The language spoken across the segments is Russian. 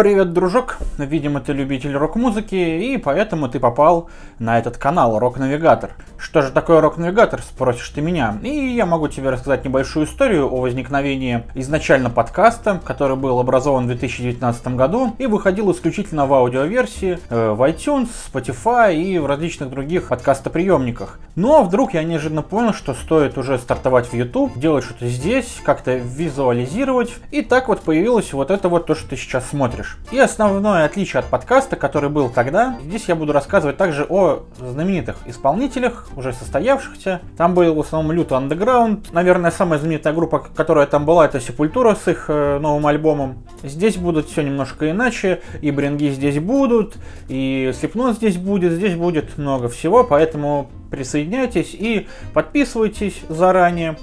Привет, дружок! Видимо, ты любитель рок-музыки, и поэтому ты попал на этот канал Рок-навигатор. Что же такое Рок-навигатор, спросишь ты меня? И я могу тебе рассказать небольшую историю о возникновении изначально подкаста, который был образован в 2019 году и выходил исключительно в аудиоверсии э, в iTunes, Spotify и в различных других подкастоприемниках. Но вдруг я неожиданно понял, что стоит уже стартовать в YouTube, делать что-то здесь, как-то визуализировать. И так вот появилось вот это вот то, что ты сейчас смотришь смотришь. И основное отличие от подкаста, который был тогда, здесь я буду рассказывать также о знаменитых исполнителях, уже состоявшихся. Там был в основном Люто Underground. Наверное, самая знаменитая группа, которая там была, это Сепультура с их э, новым альбомом. Здесь будут все немножко иначе. И Бринги здесь будут, и Слепнот здесь будет, здесь будет много всего, поэтому присоединяйтесь и подписывайтесь заранее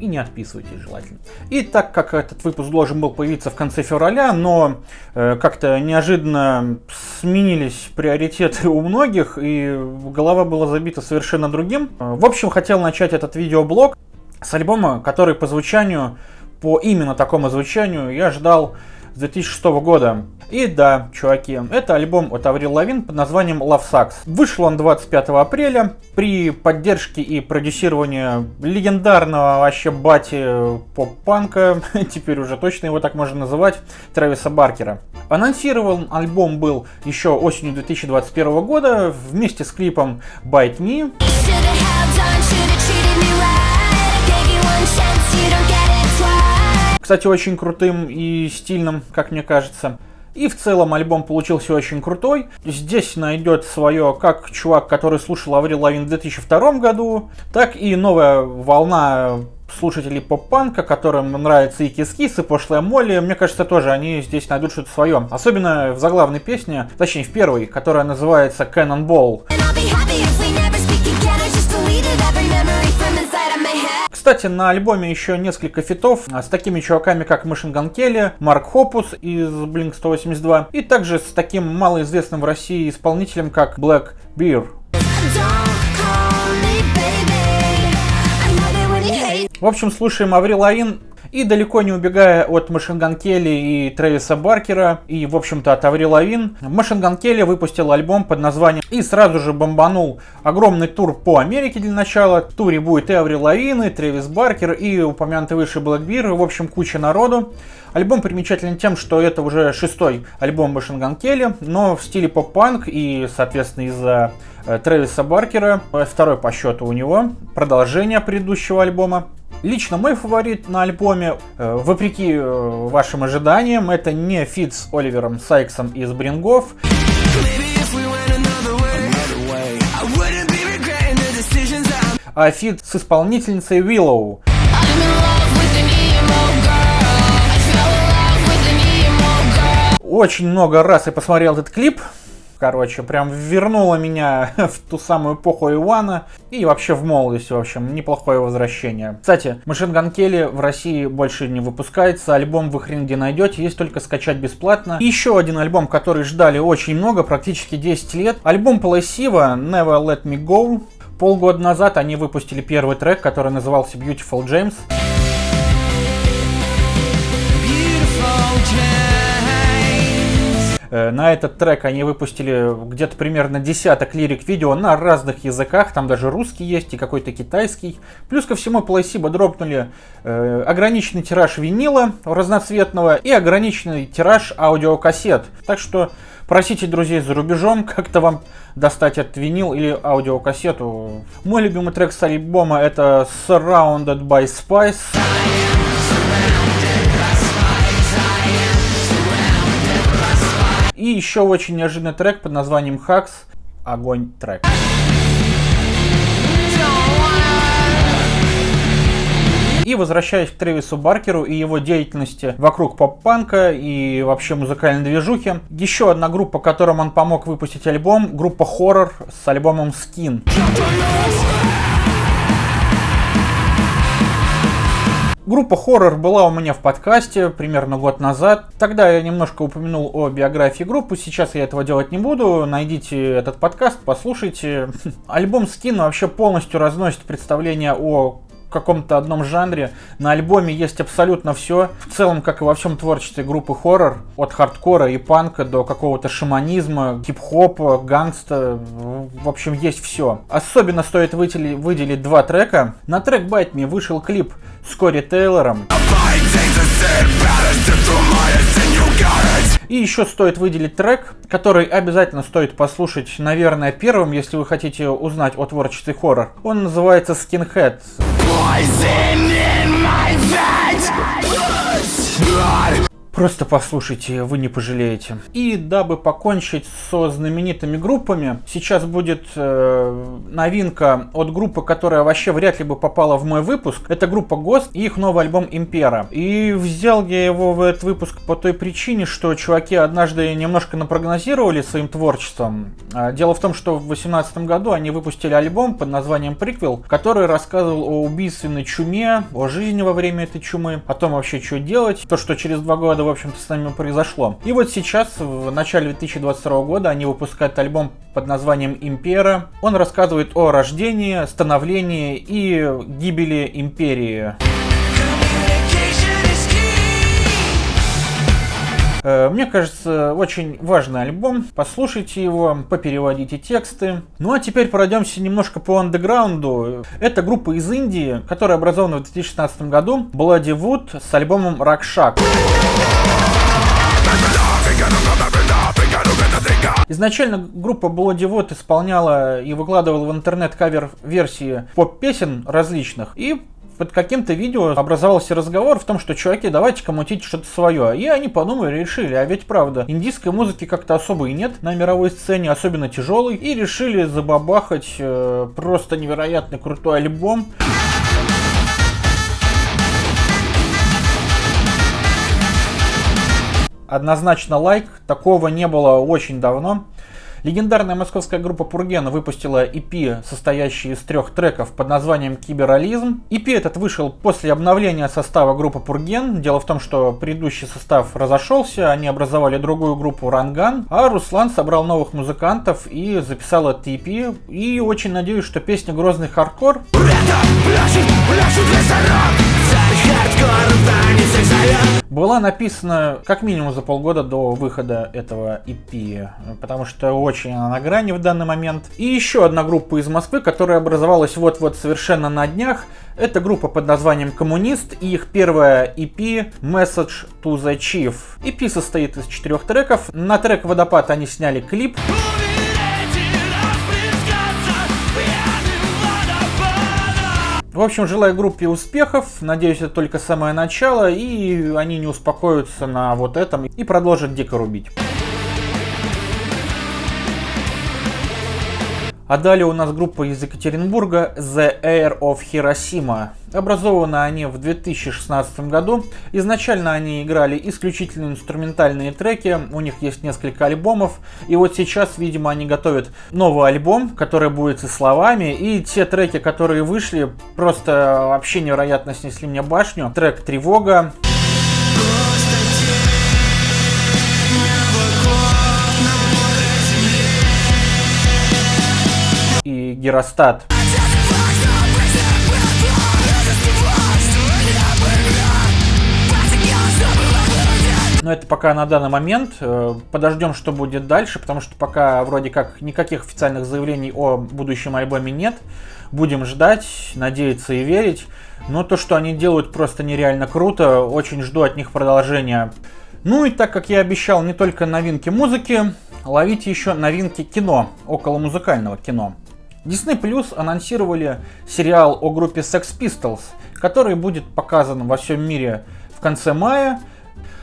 и не отписывайтесь желательно. И так как этот выпуск должен был появиться в конце февраля, но э, как-то неожиданно сменились приоритеты у многих, и голова была забита совершенно другим. В общем, хотел начать этот видеоблог с альбома, который по звучанию, по именно такому звучанию я ждал 2006 года. И да, чуваки, это альбом от Аврил Лавин под названием Love Sucks. Вышел он 25 апреля при поддержке и продюсировании легендарного вообще бати поп-панка, теперь уже точно его так можно называть, Трэвиса Баркера. Анонсирован альбом был еще осенью 2021 года вместе с клипом Bite Me. Кстати, очень крутым и стильным, как мне кажется. И в целом альбом получился очень крутой. Здесь найдет свое как чувак, который слушал Аврил Лавин в 2002 году, так и новая волна слушателей поп-панка, которым нравятся и кис-кис, и пошлая Молли, мне кажется, тоже они здесь найдут что-то свое. Особенно в заглавной песне, точнее в первой, которая называется Cannonball. Кстати, на альбоме еще несколько фитов а, с такими чуваками, как Machine Gun Kelly, Марк Хопус из Blink-182, и также с таким малоизвестным в России исполнителем, как blackbear. В общем, слушаем Аврил Лавин и далеко не убегая от Machine Gun Kelly и Трэвиса Баркера, и, в общем-то, от Аврил Лавин, Machine Gun Kelly выпустил альбом под названием и сразу же бомбанул огромный тур по Америке для начала. В туре будет и Аврил Лавин, и Трэвис Баркер, и упомянутый выше blackbear, в общем, куча народу. Альбом примечателен тем, что это уже шестой альбом Machine Gun Kelly, но в стиле поп-панк и, соответственно, из-за э, Трэвиса Баркера, э, второй по счету у него, продолжение предыдущего альбома. Лично мой фаворит на альбоме, э, вопреки э, вашим ожиданиям, это не фит с Оливером Сайксом из Брингов. А фит с исполнительницей Willow. Очень много раз я посмотрел этот клип, короче, прям вернула меня в ту самую эпоху Ивана и вообще в молодость, в общем, неплохое возвращение. Кстати, Gun Kelly в России больше не выпускается, альбом вы хрен где найдете, есть только скачать бесплатно. И еще один альбом, который ждали очень много, практически 10 лет. Альбом Плейсива Never Let Me Go. Полгода назад они выпустили первый трек, который назывался Beautiful James. Э, на этот трек они выпустили где-то примерно десяток лирик-видео на разных языках, там даже русский есть и какой-то китайский. Плюс ко всему Placebo дропнули э, ограниченный тираж винила разноцветного и ограниченный тираж аудиокассет. Так что просите друзей за рубежом как-то вам достать этот винил или аудиокассету. Мой любимый трек с альбома это Surrounded by Spice. И еще очень неожиданный трек под названием Хакс. Огонь трек. И возвращаясь к Тревису Баркеру и его деятельности вокруг поп-панка и вообще музыкальной движухи, еще одна группа, которым он помог выпустить альбом, группа Horror с альбомом Skin. Группа хоррор была у меня в подкасте примерно год назад. Тогда я немножко упомянул о биографии группы. Сейчас я этого делать не буду. Найдите этот подкаст, послушайте. Альбом Skin вообще полностью разносит представление о каком-то одном жанре. На альбоме есть абсолютно все. В целом, как и во всем творчестве группы хоррор, от хардкора и панка до какого-то шаманизма, хип-хопа, гангста. В общем, есть все. Особенно стоит выделить, выделить два трека. На трек Bite Me вышел клип с Кори Тейлором. И еще стоит выделить трек, который обязательно стоит послушать, наверное, первым, если вы хотите узнать о творчестве хоррор. Он называется Skinhead. Poison in my Просто послушайте, вы не пожалеете. И дабы покончить со знаменитыми группами, сейчас будет э, новинка от группы, которая вообще вряд ли бы попала в мой выпуск. Это группа Ghost и их новый альбом Импера. И взял я его в этот выпуск по той причине, что чуваки однажды немножко напрогнозировали своим творчеством. А, дело в том, что в 2018 году они выпустили альбом под названием Приквел, который рассказывал о убийственной чуме, о жизни во время этой чумы, о том вообще, что делать, то, что через два года в общем-то, с нами произошло. И вот сейчас, в начале 2022 года, они выпускают альбом под названием «Импера». Он рассказывает о рождении, становлении и гибели империи. Мне кажется, очень важный альбом. Послушайте его, попереводите тексты. Ну а теперь пройдемся немножко по андеграунду. Это группа из Индии, которая образована в 2016 году. Bloody Wood с альбомом Rakshak. Изначально группа Bloody Wood исполняла и выкладывала в интернет кавер-версии поп-песен различных. И под каким-то видео образовался разговор в том, что чуваки, давайте-ка мутить что-то свое. И они подумали, решили, а ведь правда, индийской музыки как-то особо и нет на мировой сцене, особенно тяжелой, и решили забабахать э, просто невероятно крутой альбом. Однозначно лайк, такого не было очень давно. Легендарная московская группа Пурген выпустила EP, состоящий из трех треков под названием Киберализм. EP этот вышел после обновления состава группы Пурген. Дело в том, что предыдущий состав разошелся, они образовали другую группу Ранган, а Руслан собрал новых музыкантов и записал этот EP. И очень надеюсь, что песня «Грозный хардкор» была написана как минимум за полгода до выхода этого EP, потому что очень она на грани в данный момент. И еще одна группа из Москвы, которая образовалась вот-вот совершенно на днях, это группа под названием Коммунист и их первая EP Message to the Chief. EP состоит из четырех треков. На трек Водопад они сняли клип. В общем, желаю группе успехов. Надеюсь, это только самое начало, и они не успокоятся на вот этом и продолжат дико рубить. А далее у нас группа из Екатеринбурга The Air of Hiroshima. Образованы они в 2016 году. Изначально они играли исключительно инструментальные треки, у них есть несколько альбомов. И вот сейчас, видимо, они готовят новый альбом, который будет со словами. И те треки, которые вышли, просто вообще невероятно снесли мне башню. Трек «Тревога», Геростат. Но это пока на данный момент. Э, подождем, что будет дальше, потому что пока вроде как никаких официальных заявлений о будущем альбоме нет. Будем ждать, надеяться и верить. Но то, что они делают, просто нереально круто. Очень жду от них продолжения. Ну и так как я обещал не только новинки музыки, ловите еще новинки кино, около музыкального кино. Disney Plus анонсировали сериал о группе Sex Pistols, который будет показан во всем мире в конце мая.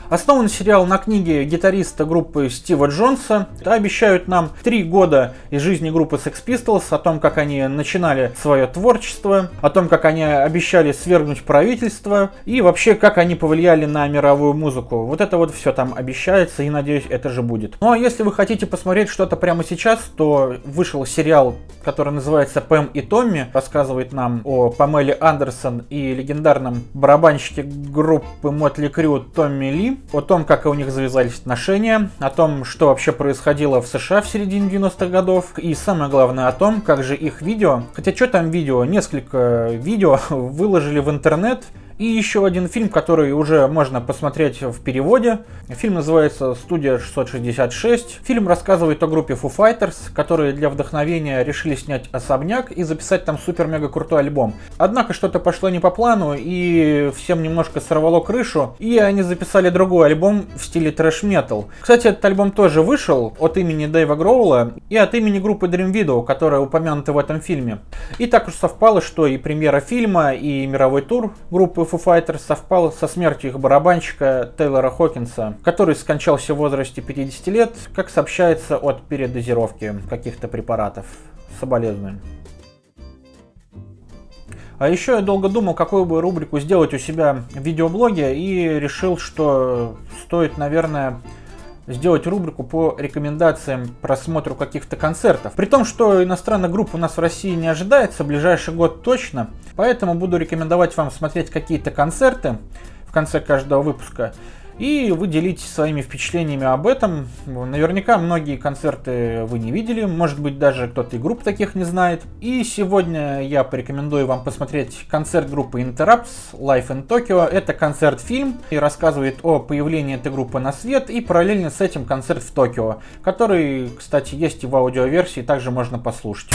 Основан сериал на книге гитариста группы Стива Джонса. Обещают нам три года из жизни группы Sex Pistols, о том, как они начинали свое творчество, о том, как они обещали свергнуть правительство и вообще, как они повлияли на мировую музыку. Вот это вот все там обещается и, надеюсь, это же будет. Ну а если вы хотите посмотреть что-то прямо сейчас, то вышел сериал, который называется «Пэм и Томми», рассказывает нам о Памеле Андерсон и легендарном барабанщике группы Мотли Крю Томми Ли. О том, как у них завязались отношения, о том, что вообще происходило в США в середине 90-х годов, и самое главное о том, как же их видео, хотя что там видео, несколько видео выложили в интернет, и еще один фильм, который уже можно посмотреть в переводе. Фильм называется «Студия 666». Фильм рассказывает о группе Foo Fighters, которые для вдохновения решили снять особняк и записать там супер-мега крутой альбом. Однако что-то пошло не по плану, и всем немножко сорвало крышу, и они записали другой альбом в стиле трэш-метал. Кстати, этот альбом тоже вышел от имени Дэйва Гроула и от имени группы Dream Video, которая упомянута в этом фильме. И так уж совпало, что и премьера фильма, и мировой тур группы Foo Fighters совпал со смертью их барабанщика Тейлора Хокинса, который скончался в возрасте 50 лет, как сообщается от передозировки каких-то препаратов. Соболезную. А еще я долго думал, какую бы рубрику сделать у себя в видеоблоге и решил, что стоит, наверное, сделать рубрику по рекомендациям просмотру каких-то концертов. При том, что иностранных групп у нас в России не ожидается, ближайший год точно. Поэтому буду рекомендовать вам смотреть какие-то концерты в конце каждого выпуска и вы делитесь своими впечатлениями об этом. Наверняка многие концерты вы не видели, может быть даже кто-то и групп таких не знает. И сегодня я порекомендую вам посмотреть концерт группы Interrupts Live in Tokyo. Это концерт-фильм и рассказывает о появлении этой группы на свет и параллельно с этим концерт в Токио, который, кстати, есть и в аудиоверсии, также можно послушать.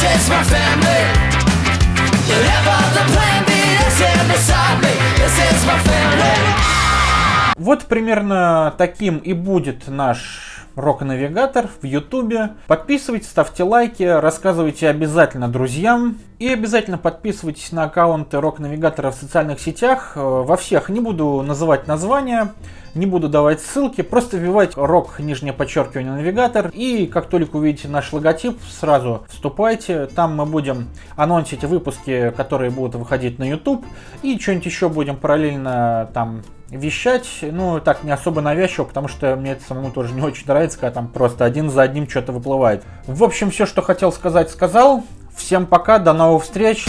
Вот примерно таким и будет наш рок-навигатор в Ютубе. Подписывайтесь, ставьте лайки, рассказывайте обязательно друзьям. И обязательно подписывайтесь на аккаунты рок-навигатора в социальных сетях. Э, во всех не буду называть названия, не буду давать ссылки. Просто вбивайте рок, нижнее подчеркивание, навигатор. И как только увидите наш логотип, сразу вступайте. Там мы будем анонсить выпуски, которые будут выходить на YouTube. И что-нибудь еще будем параллельно там вещать, ну, так, не особо навязчиво, потому что мне это самому тоже не очень нравится, когда там просто один за одним что-то выплывает. В общем, все, что хотел сказать, сказал. Всем пока, до новых встреч.